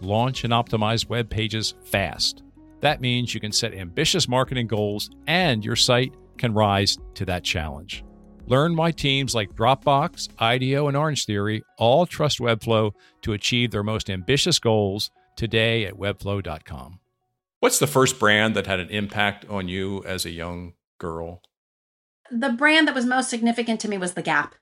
launch, and optimize web pages fast. That means you can set ambitious marketing goals and your site can rise to that challenge. Learn why teams like Dropbox, IDEO, and Orange Theory all trust Webflow to achieve their most ambitious goals today at webflow.com. What's the first brand that had an impact on you as a young girl? The brand that was most significant to me was The Gap.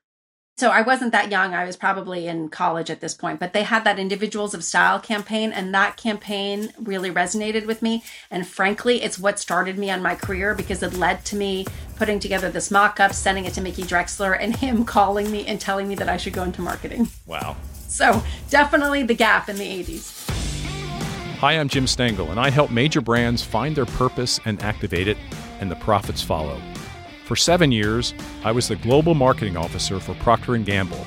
So I wasn't that young. I was probably in college at this point, but they had that Individuals of Style campaign, and that campaign really resonated with me. And frankly, it's what started me on my career because it led to me putting together this mock up, sending it to Mickey Drexler, and him calling me and telling me that I should go into marketing. Wow. So definitely the gap in the 80s. Hi, I'm Jim Stengel, and I help major brands find their purpose and activate it, and the profits follow. For seven years, I was the global marketing officer for Procter & Gamble,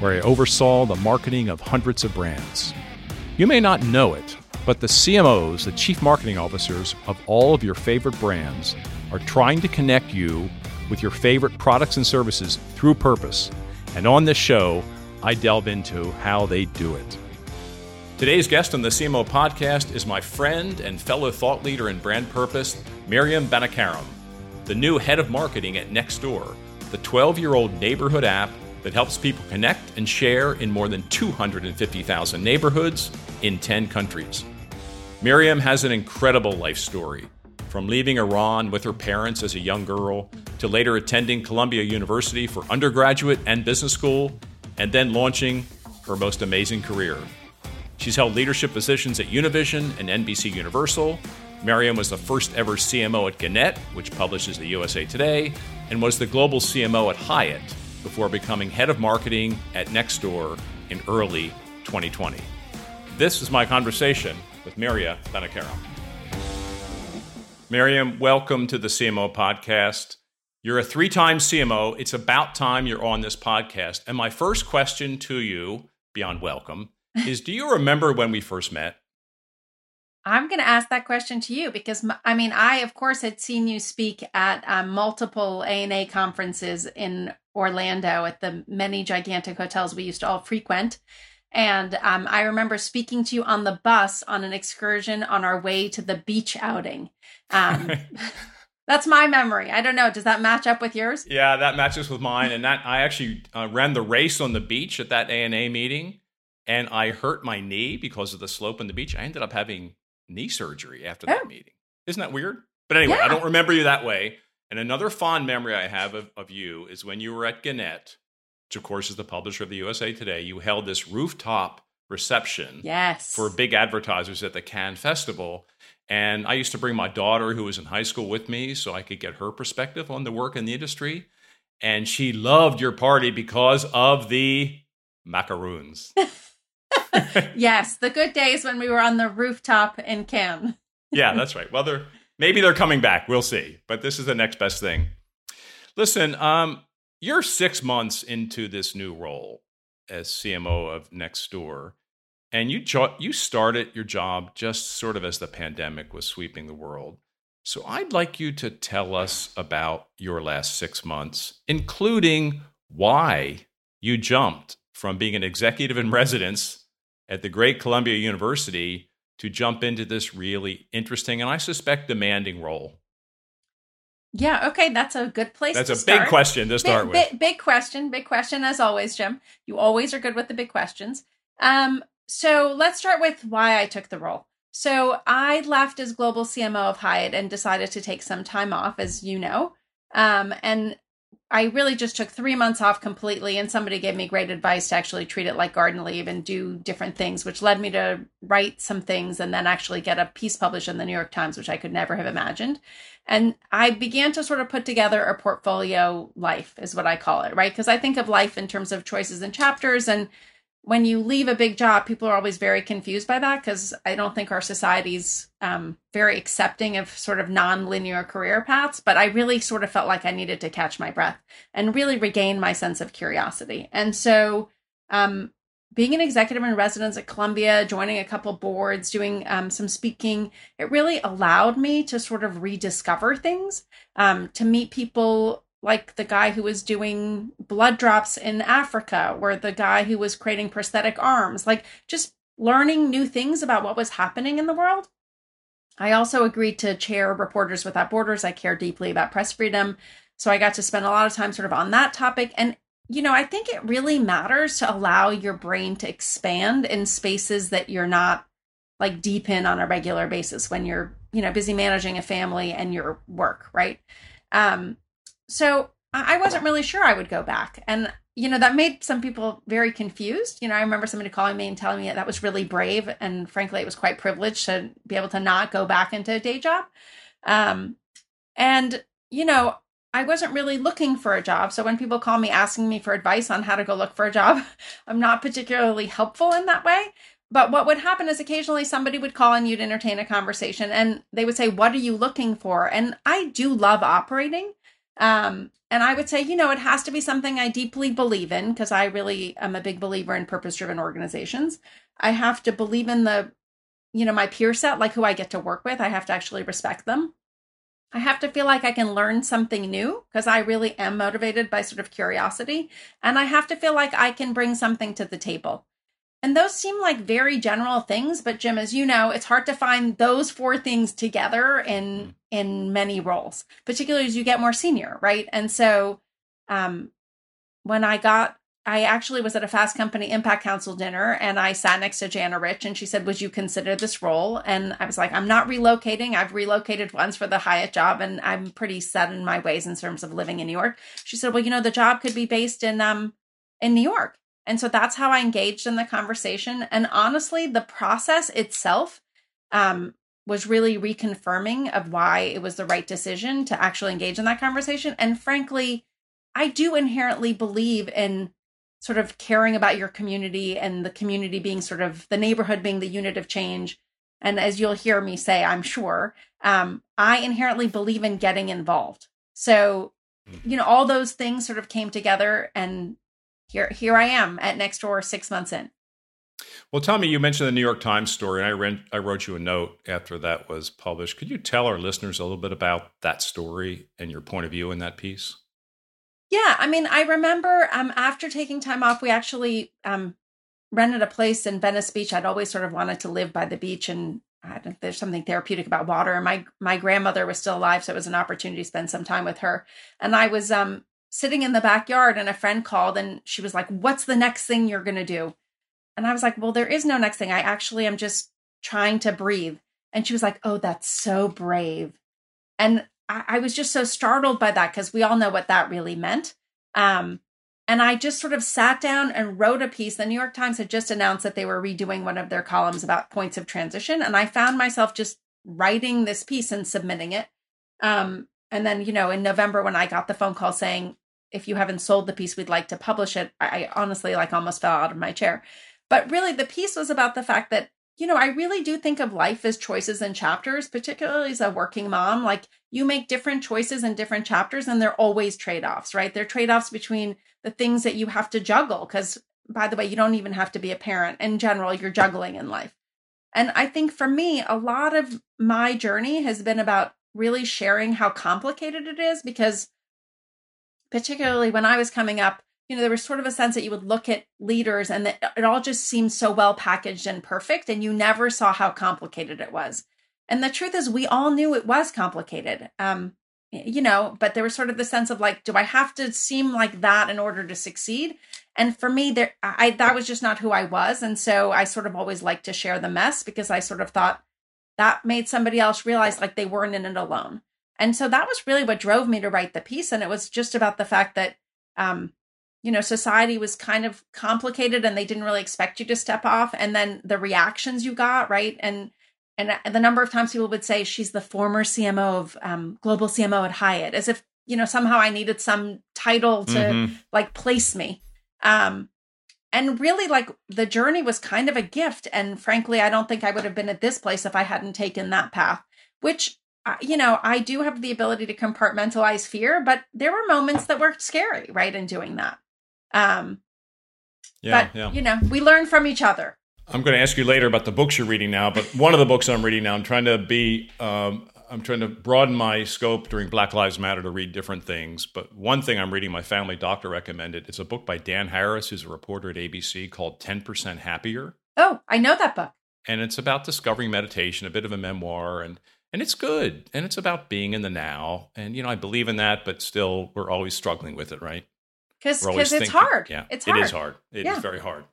where I oversaw the marketing of hundreds of brands. You may not know it, but the CMOs, the chief marketing officers of all of your favorite brands, are trying to connect you with your favorite products and services through purpose. And on this show, I delve into how they do it. Today's guest on the CMO podcast is my friend and fellow thought leader in brand purpose, Maryam Banikarim, the new head of marketing at Nextdoor, the 12 year old neighborhood app that helps people connect and share in more than 250,000 neighborhoods in 10 countries. Maryam has an incredible life story, from leaving Iran with her parents as a young girl to later attending Columbia University for undergraduate and business school, and then launching her most amazing career She's held leadership positions at Univision and NBC Universal. Maryam was the first ever CMO at Gannett, which publishes the USA Today, and was the global CMO at Hyatt before becoming head of marketing at Nextdoor in early 2020. This is my conversation with Maryam Banikarim. Maryam, welcome to the CMO podcast. You're a three time CMO. It's about time you're on this podcast. And my first question to you, beyond welcome, is do you remember when we first met? I'm going to ask that question to you because I mean, I of course had seen you speak at um, multiple ANA conferences in Orlando at the many gigantic hotels we used to all frequent. And um, I remember speaking to you on the bus on an excursion on our way to the beach outing. Um, that's my memory. I don't know. Does that match up with yours? Yeah, that matches with mine. And that I actually uh, ran the race on the beach at that ANA meeting and I hurt my knee because of the slope on the beach. I ended up having knee surgery after that oh. meeting. Isn't that weird? But anyway, yeah. I don't remember you that way. And another fond memory I have of, of you is when you were at Gannett, which of course is the publisher of the USA Today. You held this rooftop reception yes. for big advertisers at the Cannes Festival. And I used to bring my daughter, who was in high school, with me so I could get her perspective on the work in the industry. And she loved your party because of the macaroons. yes, the good days when we were on the rooftop in Cannes. yeah, that's right. Well, they're maybe they're coming back. We'll see. But this is the next best thing. Listen, um, you're six months into this new role as CMO of Nextdoor, and you jo- you started your job just sort of as the pandemic was sweeping the world. So I'd like you to tell us about your last six months, including why you jumped from being an executive in residence at the great Columbia University to jump into this really interesting and I suspect demanding role? Yeah, okay, that's a good place. That's a start. big question to start big, with. Big, big, question, big question as always, Jim. You always are good with the big questions. Um, so let's start with why I took the role. So I left as global CMO of Hyatt and decided to take some time off, as you know. Um, and I really just took three months off completely, and somebody gave me great advice to actually treat it like garden leave and do different things, which led me to write some things and then actually get a piece published in the New York Times, which I could never have imagined. And I began to sort of put together a portfolio life, is what I call it, right? Because I think of life in terms of choices and chapters. And when you leave a big job, people are always very confused by that because I don't think our society's um, very accepting of sort of non-linear career paths. But I really sort of felt like I needed to catch my breath and really regain my sense of curiosity. And so, um, being an executive in residence at Columbia, joining a couple boards, doing um, some speaking, it really allowed me to sort of rediscover things, um, to meet people like the guy who was doing blood drops in Africa, or the guy who was creating prosthetic arms, like just learning new things about what was happening in the world. I also agreed to chair Reporters Without Borders. I care deeply about press freedom. So I got to spend a lot of time sort of on that topic. And, you know, I think it really matters to allow your brain to expand in spaces that you're not like deep in on a regular basis when you're, you know, busy managing a family and your work, right? Um, so I wasn't really sure I would go back. And, you know, that made some people very confused. You know, I remember somebody calling me and telling me that, that was really brave. And frankly, it was quite privileged to be able to not go back into a day job. Um, and, you know, I wasn't really looking for a job. So when people call me asking me for advice on how to go look for a job, I'm not particularly helpful in that way. But what would happen is occasionally somebody would call and you'd entertain a conversation and they would say, What are you looking for? And I do love operating. Um, and I would say, you know, it has to be something I deeply believe in because I really am a big believer in purpose driven organizations. I have to believe in the, you know, my peer set, like who I get to work with. I have to actually respect them. I have to feel like I can learn something new because I really am motivated by sort of curiosity. And I have to feel like I can bring something to the table. And those seem like very general things, but Jim, as you know, it's hard to find those four things together in mm. in many roles, particularly as you get more senior, right? And so um when I got I actually was at a Fast Company Impact Council dinner and I sat next to Jana Rich and she said, Would you consider this role? And I was like, I'm not relocating. I've relocated once for the Hyatt job and I'm pretty set in my ways in terms of living in New York. She said, Well, you know, the job could be based in um in New York. And so that's how I engaged in the conversation. And honestly, the process itself um, was really reconfirming of why it was the right decision to actually engage in that conversation. And frankly, I do inherently believe in sort of caring about your community and the community being sort of the neighborhood being the unit of change. And as you'll hear me say, I'm sure, um, I inherently believe in getting involved. So, hmm. you know, all those things sort of came together and here here I am at Nextdoor six months in. Well, Tommy, you mentioned the New York Times story, and I, read, I wrote you a note after that was published. Could you tell our listeners a little bit about that story and your point of view in that piece? Yeah, I mean, I remember um, after taking time off, we actually um, rented a place in Venice Beach. I'd always sort of wanted to live by the beach, and there's something therapeutic about water. And my my grandmother was still alive, so it was an opportunity to spend some time with her. And I was um, sitting in the backyard and a friend called and she was like, What's the next thing you're going to do? And I was like, Well, there is no next thing. I actually am just trying to breathe. And she was like, Oh, that's so brave. And I, I was just so startled by that because we all know what that really meant. Um, and I just sort of sat down and wrote a piece. The New York Times had just announced that they were redoing one of their columns about points of transition. And I found myself just writing this piece and submitting it. Um, and then, you know, in November, when I got the phone call saying, if you haven't sold the piece, we'd like to publish it. I, honestly like almost fell out of my chair. But really, the piece was about the fact that you know, I really do think of life as choices and chapters, particularly as a working mom. Like you make different choices in different chapters, and they're always trade offs, right? They're trade offs between the things that you have to juggle. Because, by the way, you don't even have to be a parent. In general, you're juggling in life. And I think for me, a lot of my journey has been about really sharing how complicated it is because particularly when I was coming up, you know, there was sort of a sense that you would look at leaders and that it all just seemed so well packaged and perfect, and you never saw how complicated it was. And the truth is, we all knew it was complicated. Um, you know, but there was sort of the sense of like, do I have to seem like that in order to succeed? And for me, there, I that was just not who I was, and so I sort of always liked to share the mess because I sort of thought that made somebody else realize like they weren't in it alone. And so that was really what drove me to write the piece. And it was just about the fact that, um, you know, society was kind of complicated and they didn't really expect you to step off. And then the reactions you got, right? And and the number of times people would say she's the former CMO of um, global CMO at Hyatt, as if you know somehow I needed some title to mm-hmm. like place me. Um, and really like the journey was kind of a gift and frankly i don't think i would have been at this place if i hadn't taken that path which uh, you know i do have the ability to compartmentalize fear but there were moments that were scary right in doing that um yeah, but yeah. you know we learn from each other i'm going to ask you later about the books you're reading now but one of the books i'm reading now i'm trying to be um, I'm trying to broaden my scope during Black Lives Matter to read different things. But one thing I'm reading, my family doctor recommended. It's a book by Dan Harris, who's a reporter at ABC, called 10% Happier. Oh, I know that book. And it's about discovering meditation, a bit of a memoir, and and it's good. And it's about being in the now. And you know, I believe in that, but still, we're always struggling with it, right? Because it's hard. Yeah, it's hard. It is hard. It yeah. is very hard.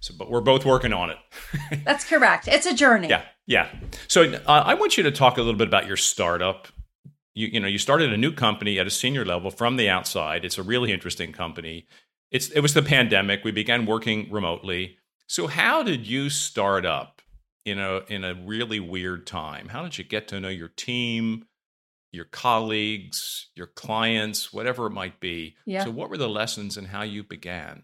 So, but we're both working on it. That's correct. It's a journey. Yeah, yeah. So uh, I want you to talk a little bit about your startup. You, you know, you started a new company at a senior level from the outside. It's a really interesting company. It's it was the pandemic. We began working remotely. So how did you start up in a in a really weird time? How did you get to know your team, your colleagues, your clients, whatever it might be? Yeah. So what were the lessons and how you began?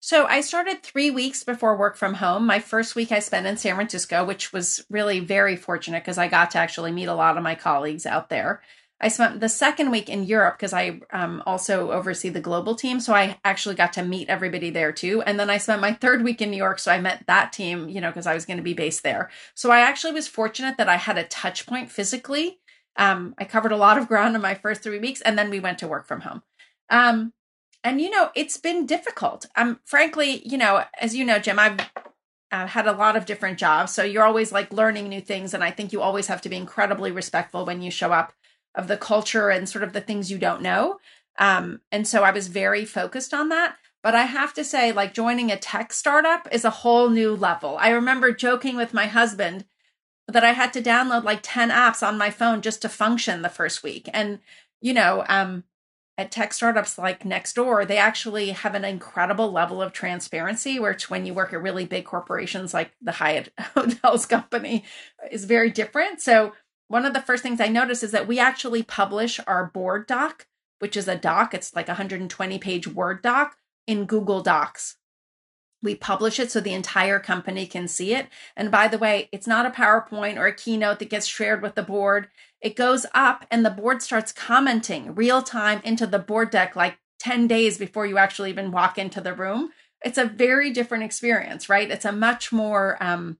So I started three weeks before work from home. My first week I spent in San Francisco, which was really very fortunate because I got to actually meet a lot of my colleagues out there. I spent the second week in Europe because I um, also oversee the global team. So I actually got to meet everybody there too. And then I spent my third week in New York. So I met that team, you know, because I was going to be based there. So I actually was fortunate that I had a touch point physically. Um, I covered a lot of ground in my first three weeks and then we went to work from home. Um, and you know it's been difficult um frankly you know as you know jim i've uh, had a lot of different jobs so you're always like learning new things and i think you always have to be incredibly respectful when you show up of the culture and sort of the things you don't know. Um and so i was very focused on that. But i have to say like joining a tech startup is a whole new level. I remember joking with my husband that i had to download like 10 apps on my phone just to function the first week. And you know um at tech startups like Nextdoor, they actually have an incredible level of transparency, which when you work at really big corporations like the Hyatt Hotels Company is very different. So one of the first things I noticed is that we actually publish our board doc, which is a doc, it's like a 120 page Word doc in Google Docs. We publish it so the entire company can see it. And by the way, it's not a PowerPoint or a keynote that gets shared with the board. It goes up and the board starts commenting real time into the board deck like 10 days before you actually even walk into the room. It's a very different experience, right? It's a much more um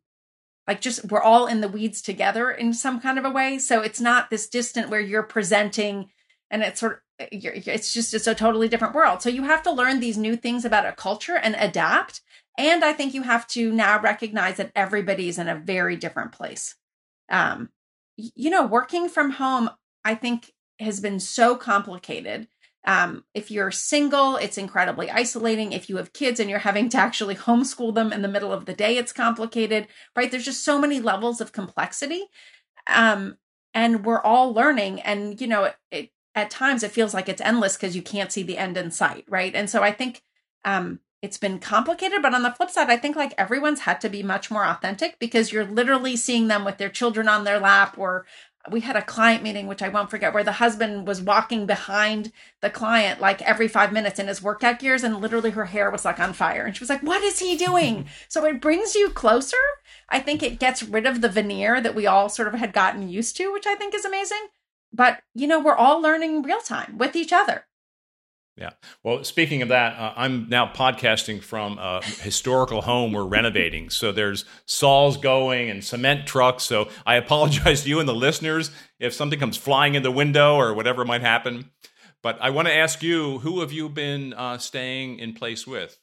like just we're all in the weeds together in some kind of a way. So it's not this distant where you're presenting and it's sort of it's just it's a totally different world. So you have to learn these new things about a culture and adapt. And I think you have to now recognize that everybody's in a very different place. Um, you know, working from home, I think has been so complicated. Um, if you're single, it's incredibly isolating. If you have kids and you're having to actually homeschool them in the middle of the day, it's complicated, right? There's just so many levels of complexity. Um, and we're all learning. And, you know, it, it at times it feels like it's endless because you can't see the end in sight, right? And so I think um, it's been complicated but on the flip side i think like everyone's had to be much more authentic because you're literally seeing them with their children on their lap or we had a client meeting which i won't forget where the husband was walking behind the client like every five minutes in his workout gears and literally her hair was like on fire. And she was like what is he doing? So it brings you closer. I think it gets rid of the veneer that we all sort of had gotten used to which i think is amazing. But you know we're all learning real time with each other yeah. Well, speaking of that, uh, I'm now podcasting from a historical home we're renovating. So there's saws going and cement trucks. So I apologize to you and the listeners if something comes flying in the window or whatever might happen. But I want to ask you, who have you been uh, staying in place with?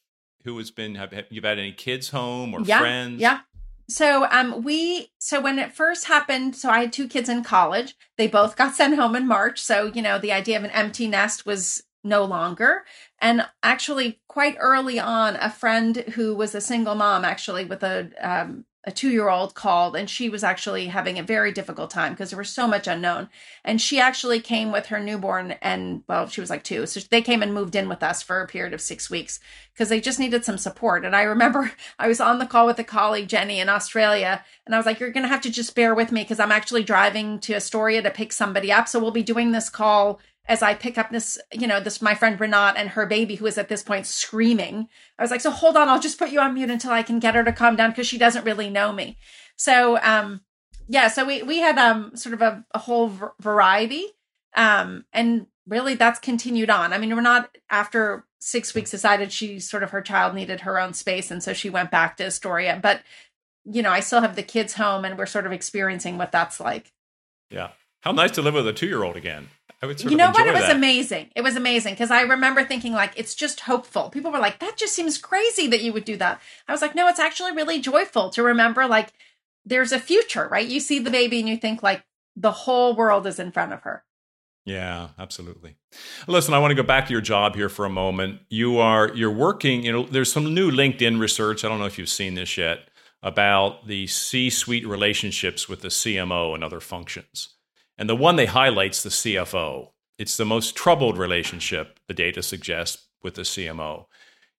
Who has been? Have, have you had any kids home or yeah, friends? Yeah. So um we so when it first happened, so I had two kids in college. They both got sent home in March. So, you know, the idea of an empty nest was no longer. And actually, quite early on, a friend who was a single mom, actually with a um, a two year old, called, and she was actually having a very difficult time because there was so much unknown. And she actually came with her newborn, and well, she was like two, so they came and moved in with us for a period of six weeks because they just needed some support. And I remember I was on the call with a colleague, Jenny, in Australia, and I was like, "You're going to have to just bear with me because I'm actually driving to Astoria to pick somebody up, so we'll be doing this call." As I pick up this, you know, this my friend Renat and her baby who is at this point screaming. I was like, so hold on, I'll just put you on mute until I can get her to calm down because she doesn't really know me. So um yeah, so we we had um sort of a, a whole v- variety. Um and really that's continued on. I mean, we're not after six weeks decided she sort of her child needed her own space and so she went back to Astoria. But you know, I still have the kids home and we're sort of experiencing what that's like. Yeah. How nice to live with a two year old again. I would you know what? It was that. amazing. It was amazing because I remember thinking like it's just hopeful. People were like, "That just seems crazy that you would do that." I was like, "No, it's actually really joyful to remember like there's a future, right? You see the baby and you think like the whole world is in front of her." Yeah, absolutely. Listen, I want to go back to your job here for a moment. You are you're working, you know, there's some new LinkedIn research. I don't know if you've seen this yet about the C-suite relationships with the CMO and other functions. And the one they highlights the CFO. It's the most troubled relationship, the data suggests, with the CMO.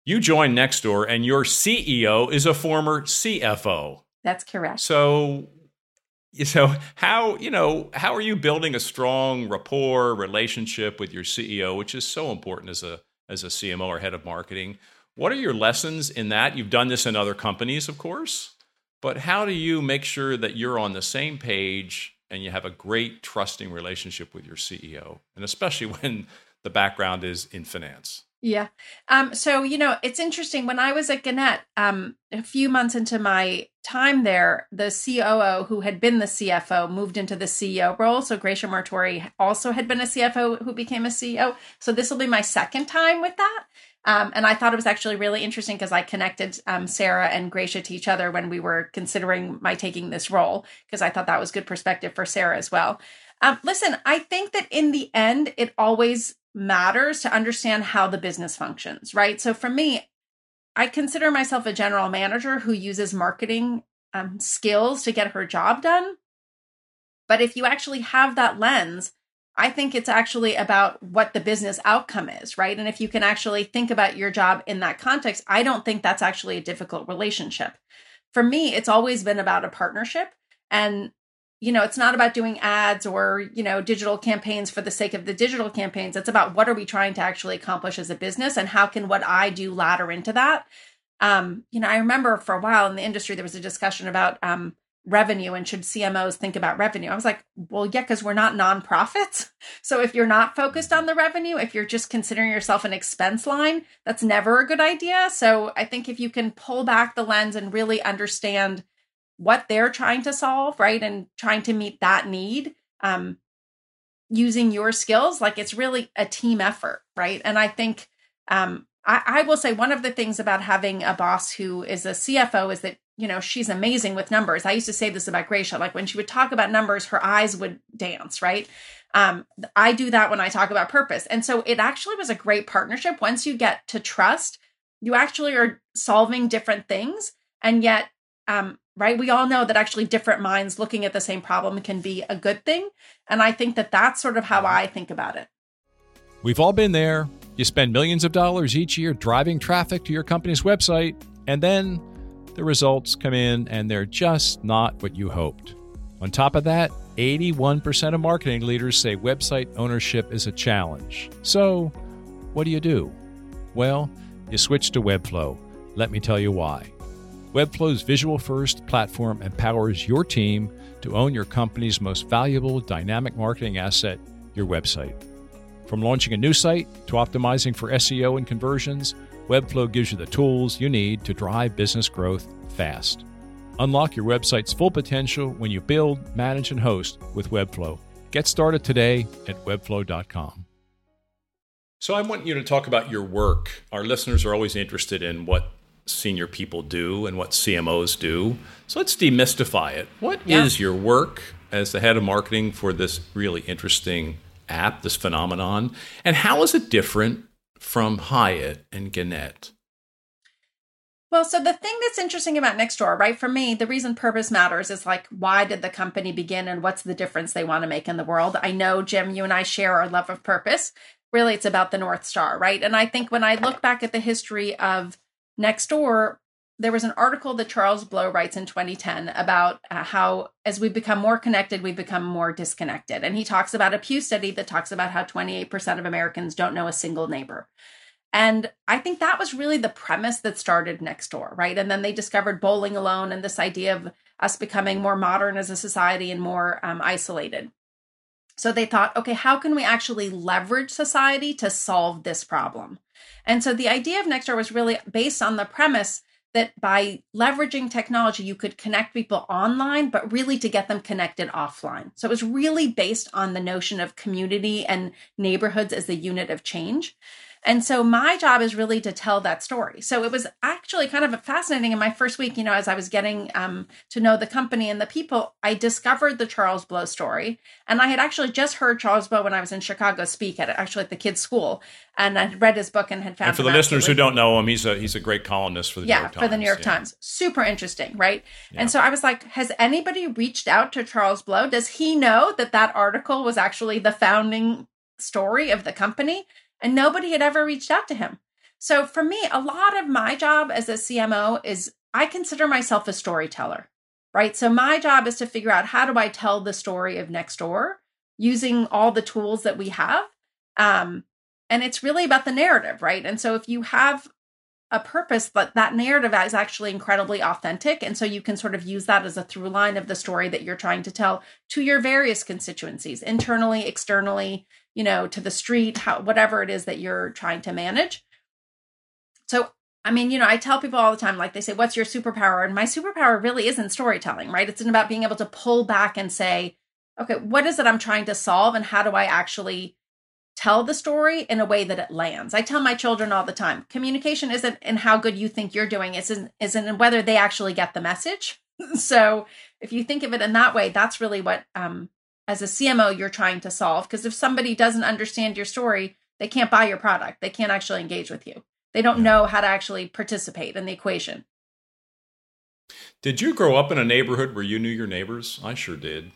You joined Nextdoor and your CEO is a former CFO. That's correct. So so how you know how are you building a strong rapport relationship with your ceo which is so important as a as a cmo or head of marketing what are your lessons in that you've done this in other companies of course but how do you make sure that you're on the same page and you have a great trusting relationship with your ceo and especially when the background is in finance yeah. Um, so, you know, it's interesting. When I was at Gannett, um, a few months into my time there, the COO who had been the CFO moved into the CEO role. So Gracia Martore also had been a CFO who became a CEO. So this will be my second time with that. Um, and I thought it was actually really interesting because I connected um, Sarah and Gracia to each other when we were considering my taking this role, because I thought that was good perspective for Sarah as well. Um, listen, I think that in the end, it always matters to understand how the business functions, right? So for me, I consider myself a general manager who uses marketing um, skills to get her job done. But if you actually have that lens, I think it's actually about what the business outcome is, right? And if you can actually think about your job in that context, I don't think that's actually a difficult relationship. For me, it's always been about a partnership. And you know it's not about doing ads or you know digital campaigns for the sake of the digital campaigns it's about what are we trying to actually accomplish as a business and how can what i do ladder into that um you know i remember for a while in the industry there was a discussion about um revenue and should cmos think about revenue i was like well yeah because we're not nonprofits so if you're not focused on the revenue if you're just considering yourself an expense line that's never a good idea so i think if you can pull back the lens and really understand what they're trying to solve, right? And trying to meet that need um, using your skills. Like it's really a team effort, right? And I think um, I, I will say one of the things about having a boss who is a CFO is that you know she's amazing with numbers. I used to say this about Gracia, like when she would talk about numbers, her eyes would dance, right? Um, I do that when I talk about purpose, and so it actually was a great partnership. Once you get to trust, you actually are solving different things, and yet um, right? We all know that actually different minds looking at the same problem can be a good thing. And I think that that's sort of how I think about it. We've all been there. You spend millions of dollars each year driving traffic to your company's website, and then the results come in and they're just not what you hoped. On top of that, 81% of marketing leaders say website ownership is a challenge. So, what do you do? Well, you switch to Webflow. Let me tell you why. Webflow's visual first platform empowers your team to own your company's most valuable dynamic marketing asset, your website. From launching a new site to optimizing for SEO and conversions, Webflow gives you the tools you need to drive business growth fast. Unlock your website's full potential when you build, manage, and host with Webflow. Get started today at webflow.com. So, I want you to talk about your work. Our listeners are always interested in what senior people do and what CMOs do. So let's demystify it. What yeah. is your work as the head of marketing for this really interesting app, this phenomenon, and how is it different from Hyatt and Gannett? Well, so the thing that's interesting about Nextdoor, right, for me, the reason purpose matters is like, why did the company begin and what's the difference they want to make in the world? I know, Jim, you and I share our love of purpose. Really, it's about the North Star, right? And I think when I look back at the history of Nextdoor, there was an article that Charles Blow writes in 2010 about uh, how, as we become more connected, we become more disconnected. And he talks about a Pew study that talks about how 28% of Americans don't know a single neighbor. And I think that was really the premise that started Nextdoor, right? And then they discovered bowling alone and this idea of us becoming more modern as a society and more um, isolated. So they thought, okay, how can we actually leverage society to solve this problem? And so the idea of Nextdoor was really based on the premise that by leveraging technology, you could connect people online, but really to get them connected offline. So it was really based on the notion of community and neighborhoods as the unit of change. And so my job is really to tell that story. So it was actually kind of fascinating in my first week, you know, as I was getting um, to know the company and the people, I discovered the Charles Blow story. And I had actually just heard Charles Blow when I was in Chicago speak at actually at the kids' school. And I read his book and had found And for the listeners who don't know him, he's a he's a great columnist for the yeah, New York Times. for the New York yeah. Times. Super interesting, right? Yeah. And so I was like, has anybody reached out to Charles Blow? Does he know that that article was actually the founding story of the company? And nobody had ever reached out to him. So for me, a lot of my job as a CMO is I consider myself a storyteller, right? So my job is to figure out how do I tell the story of Nextdoor using all the tools that we have. Um, and it's really about the narrative, right? And so if you have a purpose, but that narrative is actually incredibly authentic. And so you can sort of use that as a through line of the story that you're trying to tell to your various constituencies, internally, externally, you know, to the street, how, whatever it is that you're trying to manage. So, I mean, you know, I tell people all the time, like they say, what's your superpower? And my superpower really isn't storytelling, right? It's about being able to pull back and say, okay, what is it I'm trying to solve? And how do I actually tell the story in a way that it lands? I tell my children all the time, communication isn't in how good you think you're doing, it's in, isn't in whether they actually get the message. so if you think of it in that way, that's really what um, as a CMO you're trying to solve. Because if somebody doesn't understand your story, they can't buy your product. They can't actually engage with you. They don't know how to actually participate in the equation. Did you grow up in a neighborhood where you knew your neighbors? I sure did.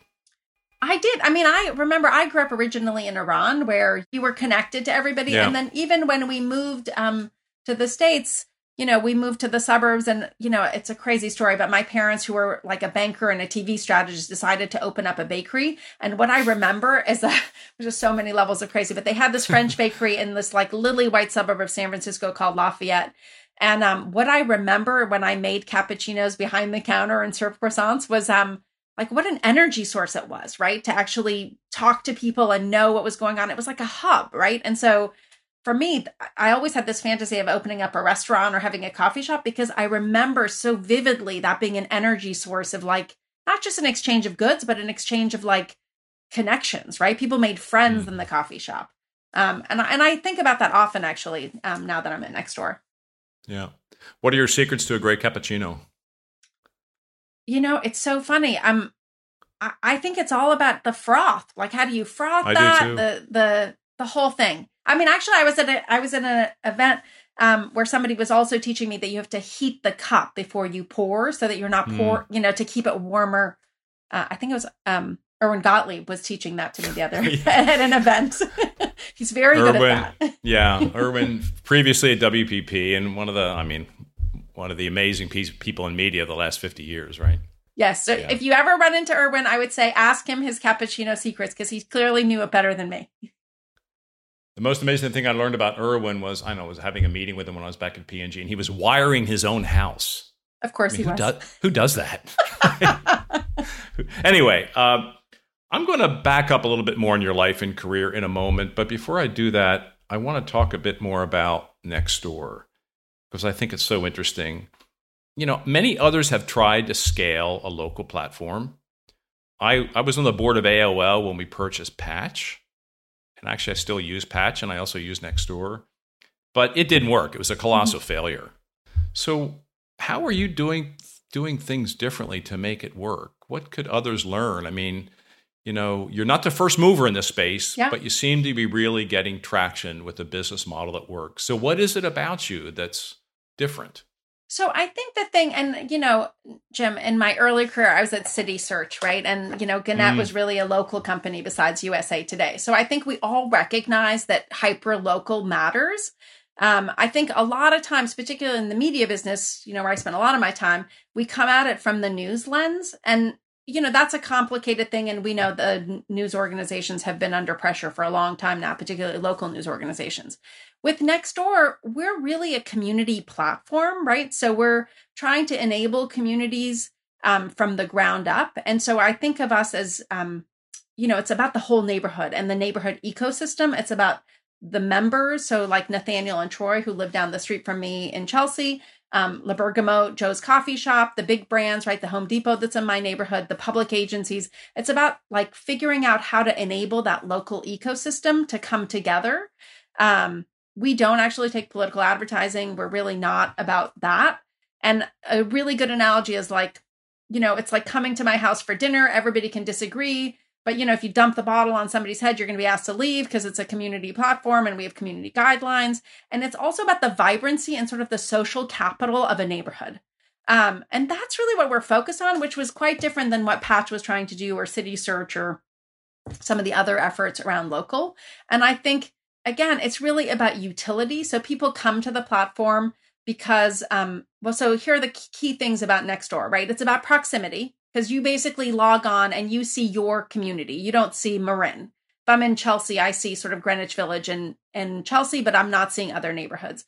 I did. I mean, I remember I grew up originally in Iran where you were connected to everybody. Yeah. And then even when we moved um, to the States, you know, we moved to the suburbs and, you know, it's a crazy story, but my parents, who were like a banker and a TV strategist, decided to open up a bakery. And what I remember is that there's just so many levels of crazy, but they had this French bakery in this like lily white suburb of San Francisco called Lafayette. And um, what I remember when I made cappuccinos behind the counter and served croissants was um, like what an energy source it was, right? To actually talk to people and know what was going on. It was like a hub, right? And so for me, I always had this fantasy of opening up a restaurant or having a coffee shop because I remember so vividly that being an energy source of like not just an exchange of goods, but an exchange of like connections, right? People made friends Mm. in the coffee shop. Um, and, I, and I think about that often actually um, now that I'm at Nextdoor. Yeah. What are your secrets to a great cappuccino? You know, it's so funny. I'm I, I think it's all about the froth. Like how do you froth I that? The the the whole thing. I mean, actually I was at a I was in an event um, where somebody was also teaching me that you have to heat the cup before you pour so that you're not Mm. pour, you know, to keep it warmer. Uh, I think it was um Irwin Gotlieb was teaching that to me the other Yeah. at an event. He's very good at that. yeah, Irwin, previously at WPP, and one of the, I mean, one of the amazing piece, people in media the last 50 years, right? Yes. So Yeah. if you ever run into Irwin, I would say ask him his cappuccino secrets because he clearly knew it better than me. The most amazing thing I learned about Irwin was, I know, I was having a meeting with him when I was back at P&G, and he was wiring his own house. Of course I he mean, who, was. does, who does that? anyway, um, I'm going to back up a little bit more in your life and career in a moment. But before I do that, I want to talk a bit more about Nextdoor because I think it's so interesting. You know, many others have tried to scale a local platform. I, I was on the board of AOL when we purchased Patch. And actually, I still use Patch and I also use Nextdoor. But it didn't work. It was a colossal mm-hmm. failure. So, how are you doing doing things differently to make it work? What could others learn? I mean, you know, you're not the first mover in this space, Yeah. but you seem to be really getting traction with a business model that works. So, what is it about you that's different? So I think the thing, and you know, Jim, in my early career, I was at City Search, right? And you know, Gannett Mm. was really a local company besides USA Today. So I think we all recognize that hyper local matters. Um, I think a lot of times, particularly in the media business, you know, where I spend a lot of my time, we come at it from the news lens. And, you know, that's a complicated thing. And we know the news organizations have been under pressure for a long time now, particularly local news organizations. With Nextdoor, we're really a community platform, right? So we're trying to enable communities um, from the ground up. And so I think of us as, um, you know, it's about the whole neighborhood and the neighborhood ecosystem. It's about the members. So, like Nathaniel and Troy, who live down the street from me in Chelsea, um, La Bergamote, Joe's Coffee Shop, the big brands, right? The Home Depot that's in my neighborhood, the public agencies. It's about like figuring out how to enable that local ecosystem to come together. Um, we don't actually take political advertising. We're really not about that. And a really good analogy is like, you know, it's like coming to my house for dinner. Everybody can disagree. But you know, if you dump the bottle on somebody's head, you're going to be asked to leave because it's a community platform and we have community guidelines. And it's also about the vibrancy and sort of the social capital of a neighborhood. Um, and that's really what we're focused on, which was quite different than what Patch was trying to do or City Search or some of the other efforts around local. And I think again, it's really about utility. So people come to the platform because um well so here are the key things about Nextdoor, right? It's about proximity because you basically log on and you see your community. You don't see Marin. If I'm in Chelsea, I see sort of Greenwich Village and and Chelsea, but I'm not seeing other neighborhoods.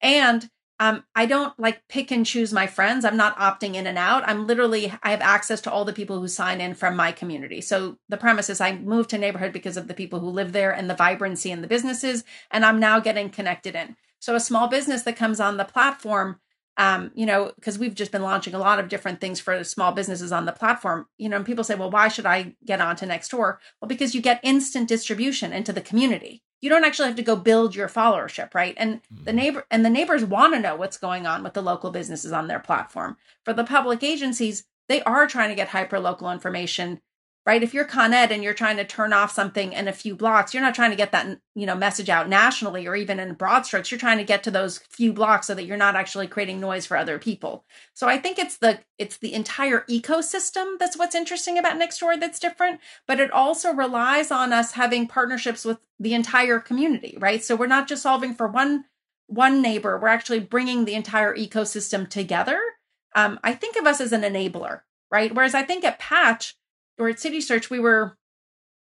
And um, I don't like pick and choose my friends. I'm not opting in and out. I'm literally I have access to all the people who sign in from my community. So the premise is I moved to neighborhood because of the people who live there and the vibrancy and the businesses, and I'm now getting connected in. So a small business that comes on the platform um, you know, because we've just been launching a lot of different things for small businesses on the platform, you know, and people say, well, why should I get onto Nextdoor? Well, because you get instant distribution into the community. You don't actually have to go build your followership, right? And mm-hmm. the neighbor and the neighbors want to know what's going on with the local businesses on their platform. For the public agencies, they are trying to get hyper local information right? If you're Con Ed and you're trying to turn off something in a few blocks, you're not trying to get that, you know, message out nationally or even in broad strokes. You're trying to get to those few blocks so that you're not actually creating noise for other people. So I think it's the it's the entire ecosystem that's what's interesting about Nextdoor that's different, but it also relies on us having partnerships with the entire community, right? So we're not just solving for one one neighbor, we're actually bringing the entire ecosystem together. Um, I think of us as an enabler, right? Whereas I think at Patch, or at City Search, we were,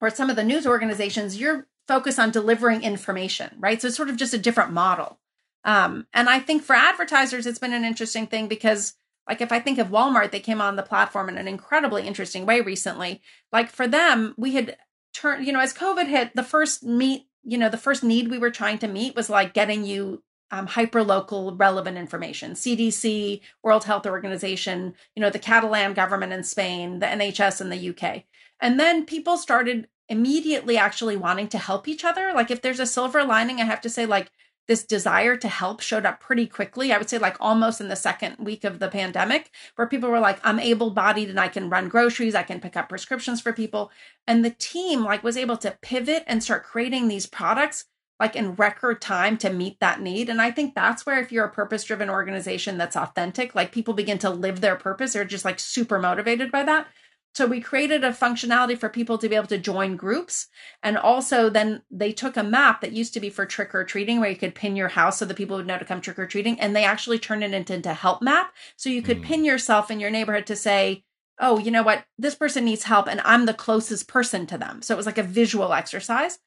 or some of the news organizations, you're focused on delivering information, right? So it's sort of just a different model. Um, and I think for advertisers, it's been an interesting thing because, like, if I think of Walmart, they came on the platform in an incredibly interesting way recently. Like, for them, we had turned, you know, as COVID hit, the first meet, you know, the first need we were trying to meet was like getting you um, hyper local relevant information. Cdc world health organization you know the catalan government in spain the nhs in the uk and then people started immediately actually wanting to help each other. Like if there's a silver lining i have to say like this desire to help showed up pretty quickly. I would say like almost in the second week of the pandemic where people were like i'm able bodied and i can run groceries i can pick up prescriptions for people. And the team like was able to pivot and start creating these products like in record time to meet that need. And I think that's where, if you're a purpose driven organization that's authentic, like people begin to live their purpose, they're just like super motivated by that. So we created a functionality for people to be able to join groups. And also then they took a map that used to be for trick or treating where you could pin your house so that people would know to come trick or treating. And they actually turned it into, into help map. So you could mm. pin yourself in your neighborhood to say, oh, you know what? This person needs help and I'm the closest person to them. So it was like a visual exercise.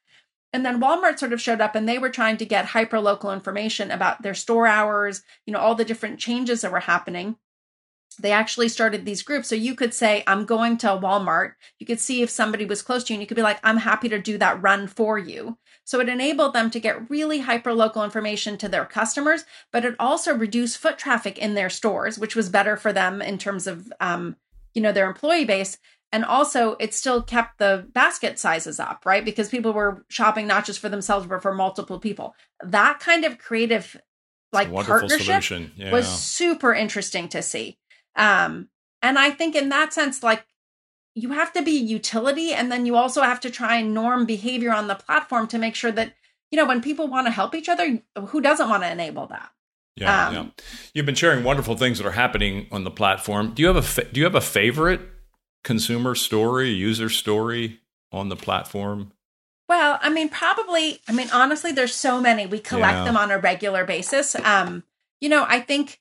And then Walmart sort of showed up and they were trying to get hyper local information about their store hours, you know, all the different changes that were happening. They actually started these groups. So you could say, I'm going to Walmart. You could see if somebody was close to you and you could be like, I'm happy to do that run for you. So it enabled them to get really hyper local information to their customers, but it also reduced foot traffic in their stores, which was better for them in terms of, um, you know, their employee base and also it still kept the basket sizes up right because people were shopping not just for themselves but for multiple people that kind of creative like partnership yeah. was super interesting to see um and i think in that sense like you have to be utility and then you also have to try and norm behavior on the platform to make sure that you know when people want to help each other who doesn't want to enable that yeah, um, yeah. You've been sharing wonderful things that are happening on the platform. Do you have a fa- do you have a favorite consumer story, user story on the platform? Well, I mean, probably. I mean, honestly, there's so many. We collect Yeah. them on a regular basis. Um, you know, I think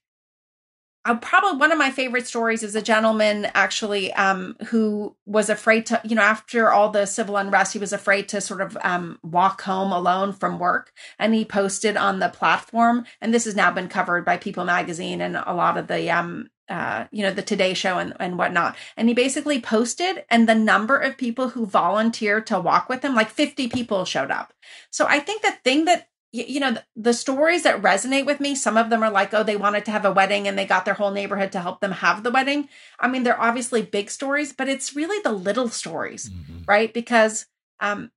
uh, probably one of my favorite stories is a gentleman actually um, who was afraid to, you know, after all the civil unrest, he was afraid to sort of um, walk home alone from work. And he posted on the platform, and this has now been covered by People Magazine and a lot of the, um, uh, you know, the Today Show and, and whatnot. And he basically posted, and the number of people who volunteered to walk with him, like 50 people showed up. So I think the thing that you know the, the stories that resonate with me some of them are like oh they wanted to have a wedding and they got their whole neighborhood to help them have the wedding i mean they're obviously big stories but it's really the little stories Mhm. right because um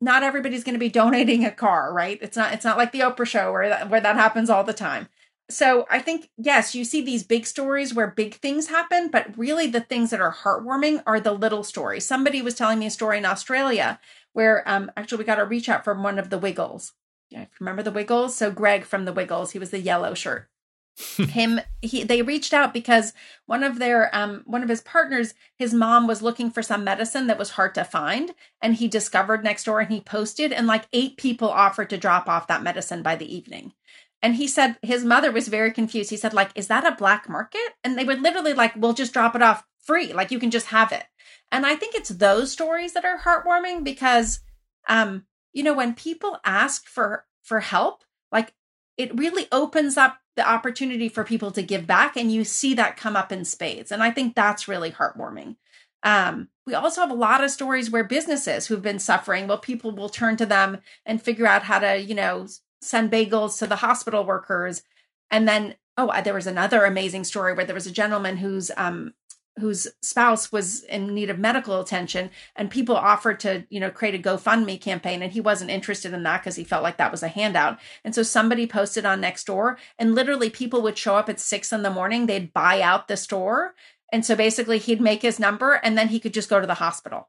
not everybody's going to be donating a car right it's not it's not like the oprah show where that, where that happens all the time so i think yes you see these big stories where big things happen but really the things that are heartwarming are the little stories somebody was telling me a story in australia where um actually we got a reach out from one of the wiggles yeah, remember the Wiggles? So Greg from the Wiggles, he was the yellow shirt. Him, he they reached out because one of their um one of his partners, his mom was looking for some medicine that was hard to find, and he discovered Nextdoor and he posted, and like eight people offered to drop off that medicine by the evening. And he said his mother was very confused. He said, like, is that a black market? And they would literally like, we'll just drop it off free. Like you can just have it. And I think it's those stories that are heartwarming because um you know when people ask for for help like it really opens up the opportunity for people to give back and you see that come up in spades and i think that's really heartwarming um, we also have a lot of stories where businesses who've been suffering well people will turn to them and figure out how to you know send bagels to the hospital workers. And then oh there was another amazing story where there was a gentleman whose um whose spouse was in need of medical attention and people offered to you know create a gofundme campaign. And he wasn't interested in that because he felt like that was a handout. And so somebody posted on Nextdoor and literally people would show up at six in the morning. They'd buy out the store. And so basically he'd make his number and then he could just go to the hospital.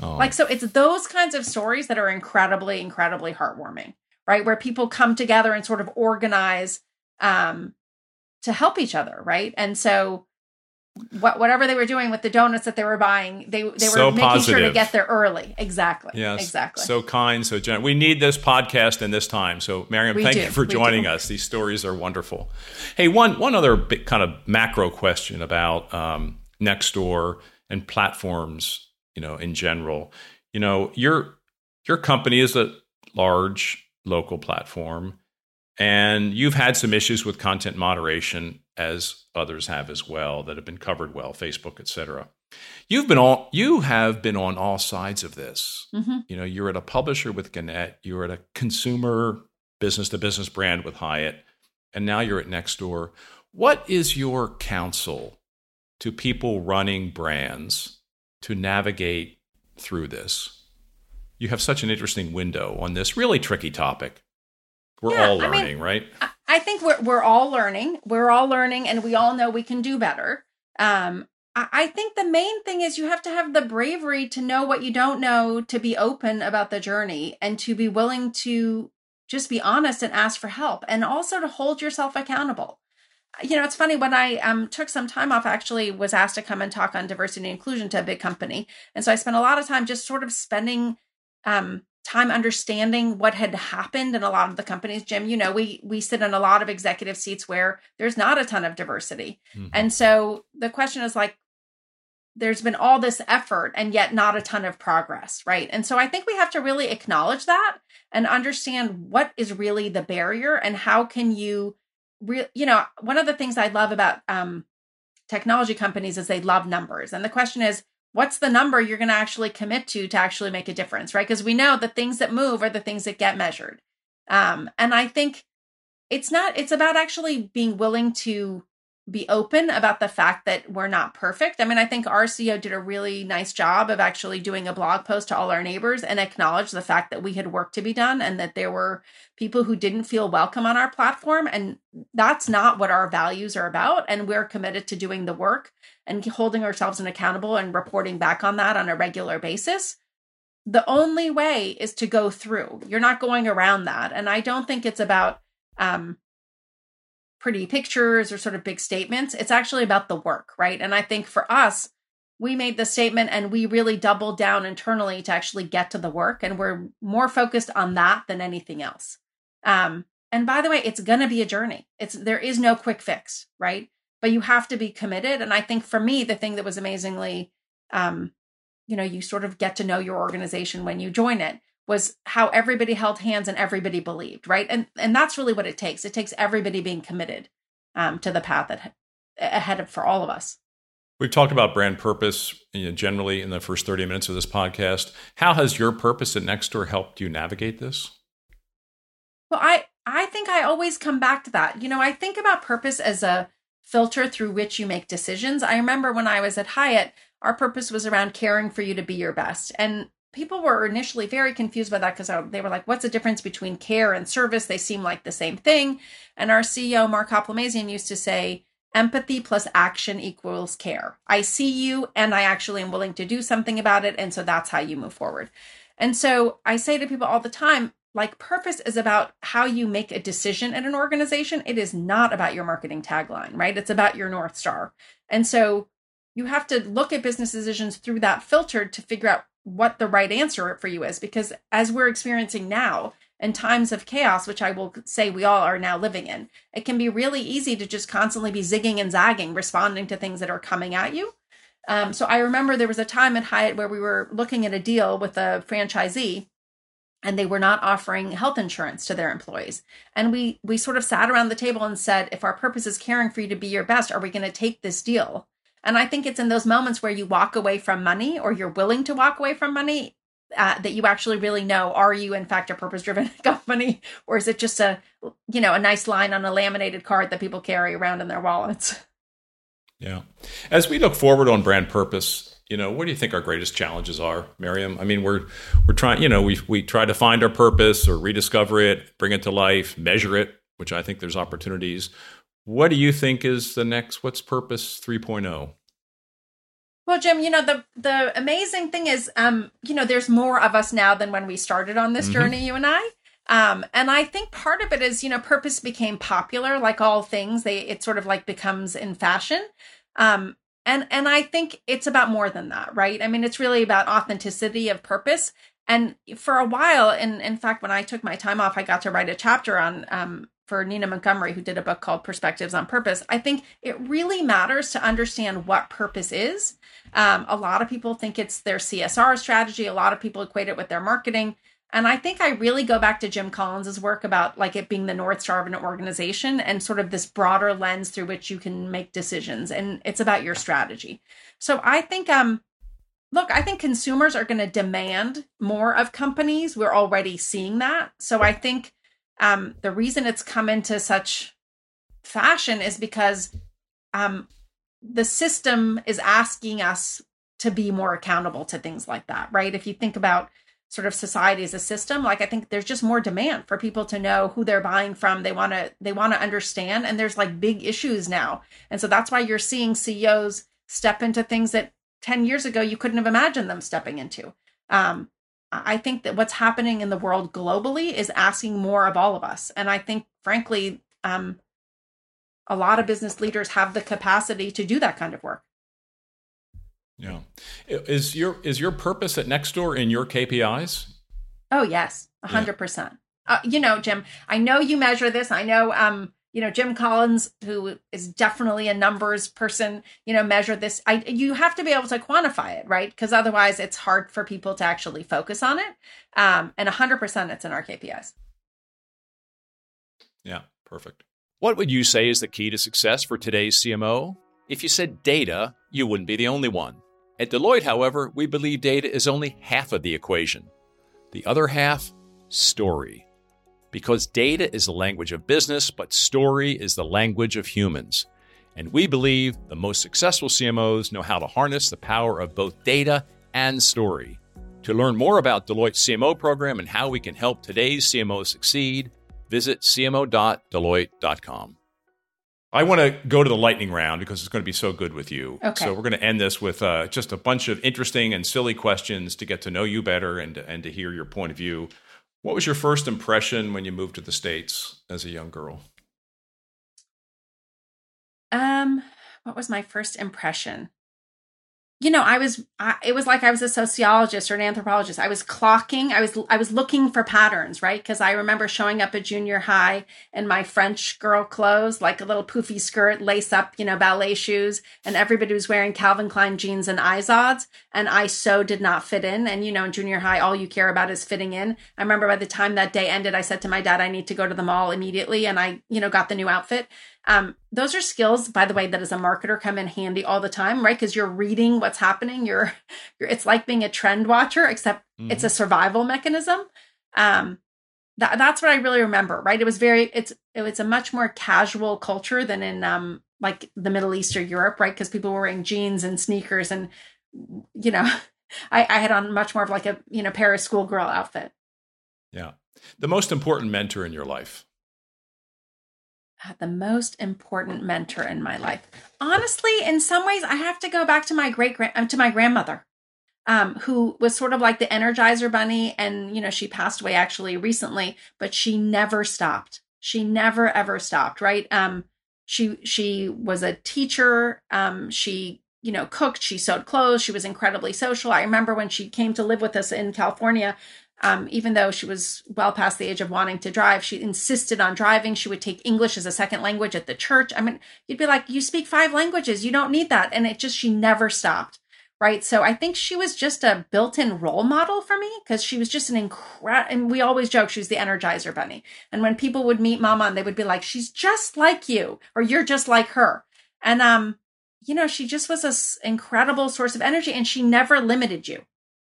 Oh. like so it's those kinds of stories that are incredibly incredibly heartwarming right where people come together and sort of organize um to help each other right and so what whatever they were doing with the donuts that they were buying they they were So making sure to get there early exactly Yes. exactly So kind, so generous. We need this podcast in this time. So, Maryam, We thank do, you for we joining do. us. These stories are wonderful. Hey, one one other big kind of macro question about um, Nextdoor and platforms, you know, in general. You know, your your company is a large local platform, and you've had some issues with content moderation, as others have as well, that have been covered well, Facebook, et cetera. You've been all you have been on all sides of this. hmm You know, you're at a publisher with Gannett, you're at a consumer business to business brand with Hyatt, and now you're at Nextdoor. What is your counsel to people running brands to navigate through this? You have such an interesting window on this really tricky topic. We're Yeah, all I mean- learning, right? I- I think we're we're all learning. We're all learning, and we all know we can do better. Um, I, I think the main thing is you have to have the bravery to know what you don't know, to be open about the journey, and to be willing to just be honest and ask for help, and also to hold yourself accountable. You know, it's funny when I um, took some time off. I Actually, was asked to come and talk on diversity and inclusion to a big company, and so I spent a lot of time just sort of spending um, time understanding what had happened in a lot of the companies. Jim you know we we sit in a lot of executive seats where there's not a ton of diversity. Mhm. and so the question is like there's been all this effort and yet not a ton of progress right? And so i think we have to really acknowledge that and understand what is really the barrier and how can you re- you know one of the things i love about um technology companies is they love numbers. And the question is what's the number you're going to actually commit to to actually make a difference right? Because we know the things that move are the things that get measured. Um and i think it's not it's about actually being willing to be open about the fact that we're not perfect. I mean i think our ceo did a really nice job of actually doing a blog post to all our neighbors and acknowledge the fact that we had work to be done and that there were people who didn't feel welcome on our platform. And that's not what our values are about. And we're committed to doing the work and holding ourselves accountable and reporting back on that on a regular basis. The only way is to go through. You're not going around that. And i don't think it's about um pretty pictures or sort of big statements it's actually about the work right and i think for us we made the statement and we really doubled down internally to actually get to the work. And we're more focused on that than anything else. Um, and by the way, it's going to be a journey. It's there is no quick fix, right? But you have to be committed. And I think for me, the thing that was amazingly, um, you know, you sort of get to know your organization when you join it was how everybody held hands and everybody believed, right? And and that's really what it takes. It takes everybody being committed um, to the path that, ahead of for all of us. We've talked about brand purpose you know, generally in the first 30 minutes of this podcast. How has your purpose at Nextdoor helped you navigate this? Well, I I think I always come back to that. You know, I think about purpose as a filter through which you make decisions. I remember when I was at Hyatt, our purpose was around caring for you to be your best. And people were initially very confused by that because uh, they were like, what's the difference between care and service? They seem like the same thing. And our CEO, Mark Hoplamazian, used to say, empathy plus action equals care. I see you and I actually am willing to do something about it. And so that's how you move forward. And so I say to people all the time, like purpose is about how you make a decision in an organization. It is not about your marketing tagline, right? It's about your North Star. And so you have to look at business decisions through that filter to figure out what the right answer for you is because as we're experiencing now in times of chaos which i will say we all are now living in it can be really easy to just constantly be zigging and zagging responding to things that are coming at you. Um, so i remember there was a time at hyatt where we were looking at a deal with a franchisee and they were not offering health insurance to their employees. And we we sort of sat around the table and said if our purpose is caring for you to be your best are we going to take this deal and I think it's in those moments where you walk away from money or you're willing to walk away from money uh, that you actually really know are you in fact a purpose driven company? Or is it just a you know a nice line on a laminated card that people carry around in their wallets? Yeah. As we look forward on brand purpose you know what do you think our greatest challenges are Maryam? I mean we're we're trying you know we we try to find our purpose or rediscover it bring it to life measure it which i think there's opportunities what do you think is the next what's purpose 3.0? Well, Jim, you know the the amazing thing is, um, you know, there's more of us now than when we started on this mm-hmm. journey, you and I. Um, and I think part of it is, you know, purpose became popular, like all things. They it sort of like becomes in fashion. Um, and and I think it's about more than that, right? I mean, it's really about authenticity of purpose. And for a while, and in fact, when I took my time off, I got to write a chapter on um, for Nina Montgomery, who did a book called Perspectives on Purpose, I think it really matters to understand what purpose is. Um, a lot of people think it's their CSR strategy. A lot of people equate it with their marketing. And I think I really go back to Jim Collins's work about like it being the North Star of an organization and sort of this broader lens through which you can make decisions. And it's about your strategy. So I think um look, I think consumers are going to demand more of companies. We're already seeing that. So I think um, the reason it's come into such fashion is because um, the system is asking us to be more accountable to things like that, right? If you think about sort of society as a system, like I think there's just more demand for people to know who they're buying from. They want to they want to understand, and there's like big issues now, and so that's why you're seeing CEOs step into things that 10 years ago you couldn't have imagined them stepping into. Um, I think that what's happening in the world globally is asking more of all of us. And I think, frankly, um, a lot of business leaders have the capacity to do that kind of work. Yeah. Is your is your purpose at Nextdoor in your KPIs? Oh yes, hundred yeah. percent. Uh, you know, Jim, I know you measure this. I know um, you know jim collins who is definitely a numbers person you know measure this i you have to be able to quantify it right? Because otherwise it's hard for people to actually focus on it. Um, and 100% it's in our kpis yeah perfect. What would you say is the key to success for today's cmo if you said data you wouldn't be the only one. At deloitte however we believe data is only half of the equation. The other half story because data is the language of business, but story is the language of humans. And we believe the most successful CMOs know how to harness the power of both data and story. To learn more about Deloitte's CMO program and how we can help today's CMOs succeed, visit cmo.deloitte.com. I want to go to the lightning round because it's going to be so good with you. Okay. So we're going to end this with uh, just a bunch of interesting and silly questions to get to know you better and, and to hear your point of view what was your first impression when you moved to the States as a young girl? Um, what was my first impression? You know, I was, I, it was like I was a sociologist or an anthropologist. I was clocking, I was, I was looking for patterns, right? Because I remember showing up at junior high in my French girl clothes, like a little poofy skirt, lace up, you know, ballet shoes, and everybody was wearing Calvin Klein jeans and Izods, and I so did not fit in. And you know, in junior high, all you care about is fitting in. I remember by the time that day ended, I said to my dad, I need to go to the mall immediately, and I, you know, got the new outfit. Um, those are skills, by the way, that as a marketer come in handy all the time, right? Because you're reading what's happening. You're, you're, it's like being a trend watcher, except mm-hmm. it's a survival mechanism. Um, that, that's what I really remember, right? It was very, it's, it was a much more casual culture than in, um, like the Middle East or Europe, right? Because people were wearing jeans and sneakers and, you know, I, I had on much more of like a, you know, Paris schoolgirl outfit. Yeah. The most important mentor in your life the most important mentor in my life. Honestly, in some ways, I have to go back to my great grand to my grandmother, um, who was sort of like the Energizer Bunny, and you know she passed away actually recently, but she never stopped. She never ever stopped. Right? Um, she she was a teacher. Um, she you know cooked. She sewed clothes. She was incredibly social. I remember when she came to live with us in California um, even though she was well past the age of wanting to drive, she insisted on driving. She would take English as a second language at the church. I mean, you'd be like, you speak five languages, you don't need that. And it just, she never stopped. Right. So I think she was just a built in role model for me because she was just an incredible, and we always joke she was the Energizer Bunny. And when people would meet Mama, and they would be like, she's just like you, or you're just like her. And, um, you know, she just was an incredible source of energy and she never limited you.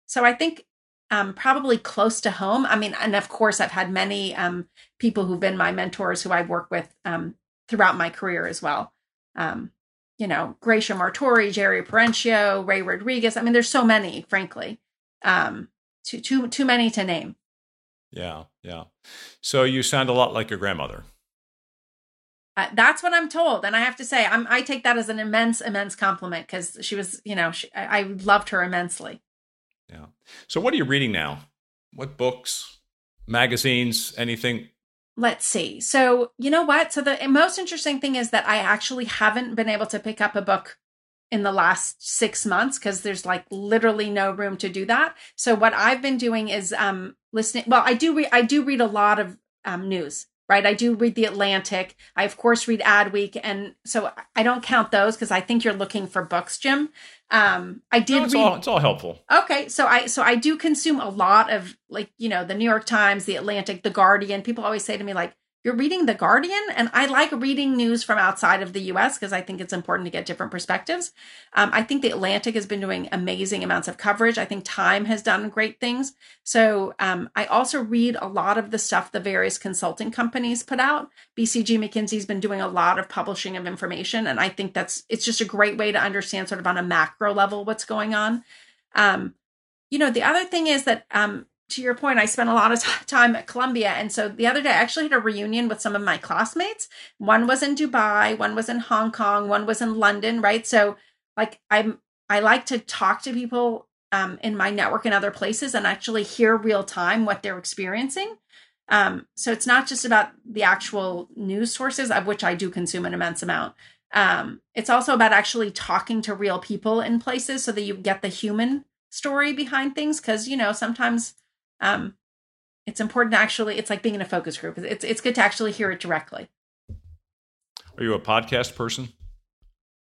So I think um, probably close to home. I mean, and of course, I've had many um, people who've been my mentors who I've worked with um, throughout my career as well. Um, you know, Gracia Martore, Jerry Perenchio, Ray Rodriguez. I mean, there's so many, frankly, um, too too too many to name. Yeah, yeah. So you sound a lot like your grandmother. Uh, that's what I'm told, and I have to say, I'm, I take that as an immense, immense compliment because she was, you know, she, I, I loved her immensely. Yeah. So, what are you reading now? What books, magazines, anything? Let's see. So, you know what? So, the most interesting thing is that I actually haven't been able to pick up a book in the last six months because there's like literally no room to do that. So, what I've been doing is um listening. Well, I do read. I do read a lot of um, news right? I do read The Atlantic. I, of course, read Adweek. And so I don't count those because I think you're looking for books, Jim. Um, I did no, it's read. All, it's all helpful. Okay. So I, so I do consume a lot of like, you know, the New York Times, The Atlantic, The Guardian. People always say to me, like, you're reading The Guardian, and I like reading news from outside of the US because I think it's important to get different perspectives. Um, I think The Atlantic has been doing amazing amounts of coverage. I think Time has done great things. So um, I also read a lot of the stuff the various consulting companies put out. BCG McKinsey's been doing a lot of publishing of information, and I think that's it's just a great way to understand sort of on a macro level what's going on. Um, you know, the other thing is that um, to your point, I spent a lot of time at Columbia. And so the other day, I actually had a reunion with some of my classmates. One was in Dubai, one was in Hong Kong, one was in London, right? So, like, I'm, I like to talk to people um, in my network in other places and actually hear real time what they're experiencing. Um, so it's not just about the actual news sources, of which I do consume an immense amount. Um, it's also about actually talking to real people in places so that you get the human story behind things. Cause, you know, sometimes um, it's important to actually it's like being in a focus group. It's it's good to actually hear it directly. Are you a podcast person?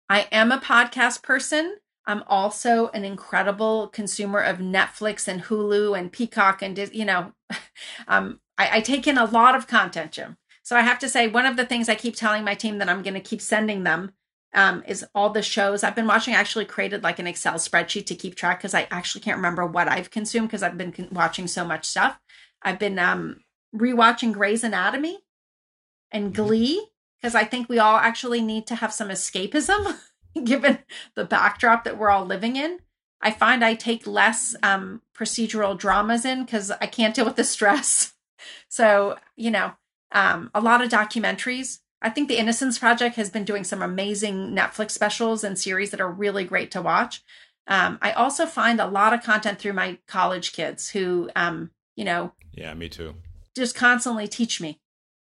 I am a podcast person. I'm also an incredible consumer of netflix and hulu and peacock and you know um, I, I take in a lot of content jim. So i have to say one of the things i keep telling my team that i'm going to keep sending them um, is all the shows I've been watching. I actually created like an Excel spreadsheet to keep track because I actually can't remember what I've consumed because I've been con- watching so much stuff. I've been um, rewatching Grey's Anatomy and mm-hmm. Glee because I think we all actually need to have some escapism given the backdrop that we're all living in. I find I take less um, procedural dramas in because I can't deal with the stress. So, you know, um, a lot of documentaries I think the Innocence Project has been doing some amazing Netflix specials and series that are really great to watch. Um, I also find a lot of content through my college kids who, um, you know, yeah, me too, just constantly teach me.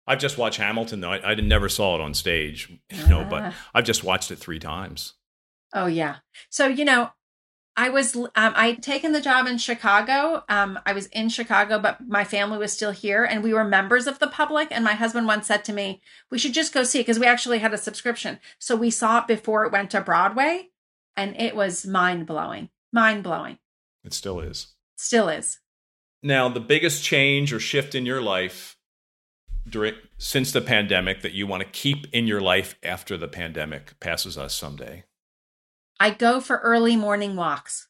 I've just watched Hamilton though. I, I never saw it on stage, you know, but I've just watched it three times. Oh yeah. So you know, I was um, I'd taken the job in Chicago. Um, I was in Chicago, but my family was still here, and we were members of the public. And my husband once said to me, "We should just go see it because we actually had a subscription." So we saw it before it went to Broadway, and it was mind blowing, mind blowing. It still is. Still is. Now, the biggest change or shift in your life during since the pandemic that you want to keep in your life after the pandemic passes us someday. I go for early morning walks.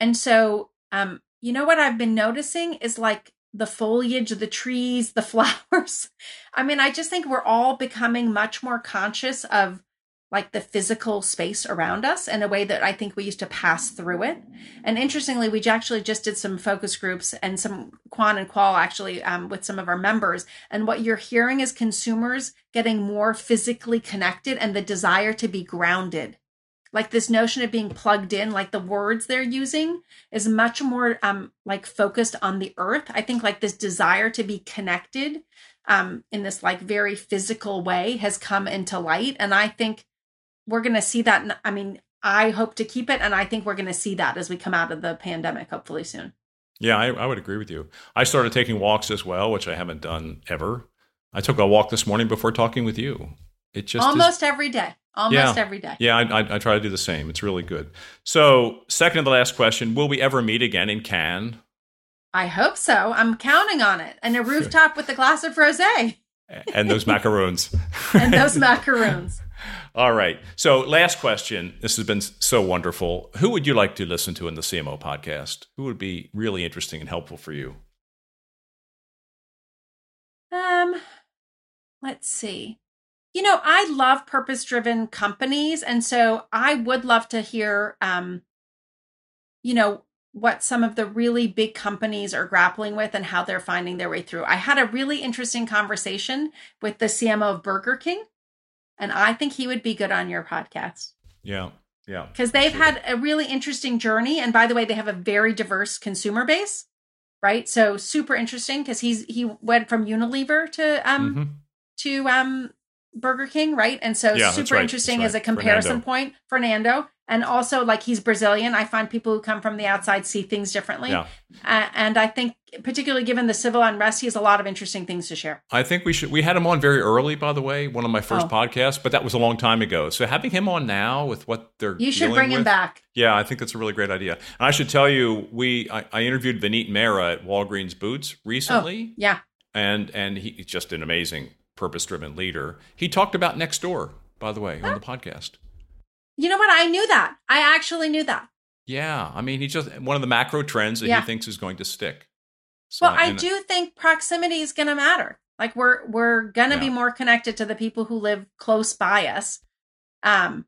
And so, um, you know what I've been noticing is like the foliage, the trees, the flowers. I mean, I just think we're all becoming much more conscious of like the physical space around us in a way that I think we used to pass through it. And interestingly, we actually just did some focus groups and some quan and qual actually um, with some of our members. And what you're hearing is consumers getting more physically connected and the desire to be grounded like this notion of being plugged in like the words they're using is much more um like focused on the earth. I think like this desire to be connected um in this like very physical way has come into light. And i think we're going to see that i mean i hope to keep it and i think we're going to see that as we come out of the pandemic hopefully soon. Yeah I, I would agree with you. I started taking walks as well which i haven't done ever. I took a walk this morning before talking with you it just almost is, every day almost yeah. every day. Yeah, I, I, I, try to do the same. It's really good. So, second to the last question: Will we ever meet again in Cannes? I hope so. I'm counting on it. And a rooftop with a glass of rosé. and those macaroons. and those macaroons. All right. So, last question. This has been so wonderful. Who would you like to listen to in the CMO podcast? Who would be really interesting and helpful for you? Um, let's see you know, I love purpose driven companies. And so I would love to hear, um, you know, what some of the really big companies are grappling with and how they're finding their way through. I had a really interesting conversation with the CMO of Burger King, and I think he would be good on your podcast. Yeah. Yeah. Because they've sure. had a really interesting journey. And by the way, they have a very diverse consumer base, right? So super interesting because he's he went from Unilever to um mm-hmm. to um Burger King, right? And so yeah, super right. interesting right. as a comparison Fernando. point. Fernando. And also, like he's Brazilian. I find people who come from the outside see things differently. Yeah. Uh, and I think, particularly given the civil unrest, he has a lot of interesting things to share. I think we should. We had him on very early, by the way, one of my first oh. podcasts, but that was a long time ago. So having him on now with what they're you should bring with, him back. Yeah, I think that's a really great idea. And I should tell you, we I, I interviewed Vineet Mehra at Walgreens Boots recently. Oh, yeah, and and he's just an amazing purpose driven leader. He talked about Nextdoor, by the way, on the podcast. You know what? I knew that. I actually knew that. Yeah. I mean, he's just one of the macro trends that yeah. he thinks is going to stick. So, well, I do think proximity is going to matter. Like we're we're going to yeah. be more connected to the people who live close by us. Um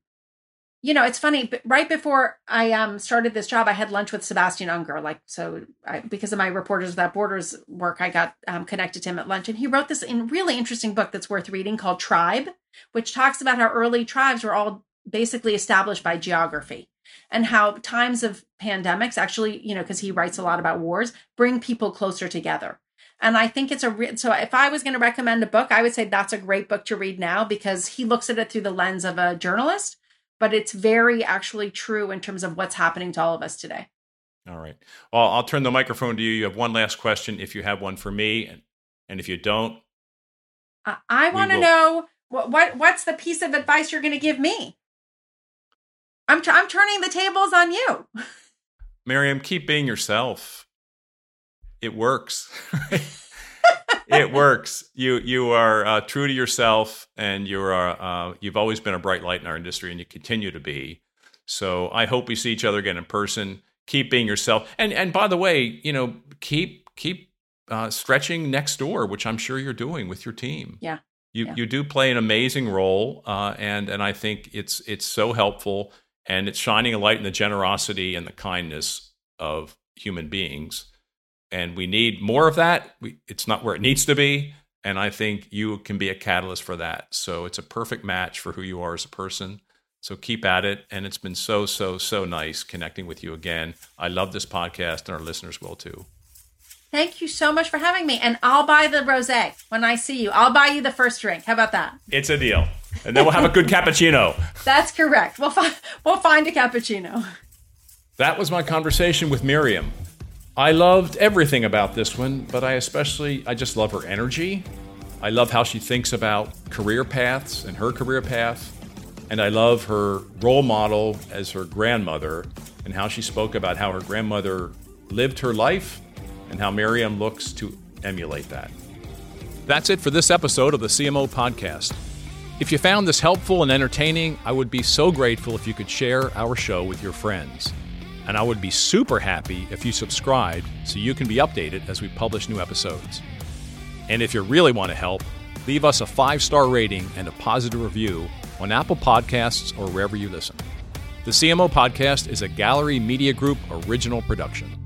you know, it's funny. Right before I um, started this job, I had lunch with Sebastian Junger. Like, so I, because of my Reporters Without Borders work, I got um, connected to him at lunch, and he wrote this in really interesting book that's worth reading called Tribe, which talks about how early tribes were all basically established by geography and how times of pandemics actually, you know, because he writes a lot about wars, bring people closer together. And I think it's a re- so if I was going to recommend a book, I would say that's a great book to read now because he looks at it through the lens of a journalist but it's very actually true in terms of what's happening to all of us today. All right. Well, I'll turn the microphone to you. You have one last question if you have one for me. And, and if you don't, uh, I want to know what, what what's the piece of advice you're going to give me? I'm, t- I'm turning the tables on you. Maryam, keep being yourself. It works. it works. You you are uh, true to yourself, and you are uh, you've always been a bright light in our industry, and you continue to be. So I hope we see each other again in person. Keep being yourself, and and by the way, you know, keep keep uh, stretching Nextdoor, which I'm sure you're doing with your team. Yeah. You, yeah. you do play an amazing role, uh, and and I think it's it's so helpful, and it's shining a light in the generosity and the kindness of human beings and we need more of that. We, it's not where it needs to be, and I think you can be a catalyst for that. So it's a perfect match for who you are as a person. So keep at it, and it's been so so so nice connecting with you again. I love this podcast, and our listeners will too. Thank you so much for having me, and I'll buy the rosé when I see you. I'll buy you the first drink. How about that? It's a deal, and then we'll have a good cappuccino. That's correct. We'll find we'll find a cappuccino. That was my conversation with Maryam. I loved everything about this one, but I especially, I just love her energy. I love how she thinks about career paths and her career path. And I love her role model as her grandmother and how she spoke about how her grandmother lived her life and how Maryam looks to emulate that. That's it for this episode of the CMO Podcast. If you found this helpful and entertaining, I would be so grateful if you could share our show with your friends. And I would be super happy if you subscribed so you can be updated as we publish new episodes. And if you really want to help, leave us a five star rating and a positive review on Apple Podcasts or wherever you listen. The CMO Podcast is a Gallery Media Group original production.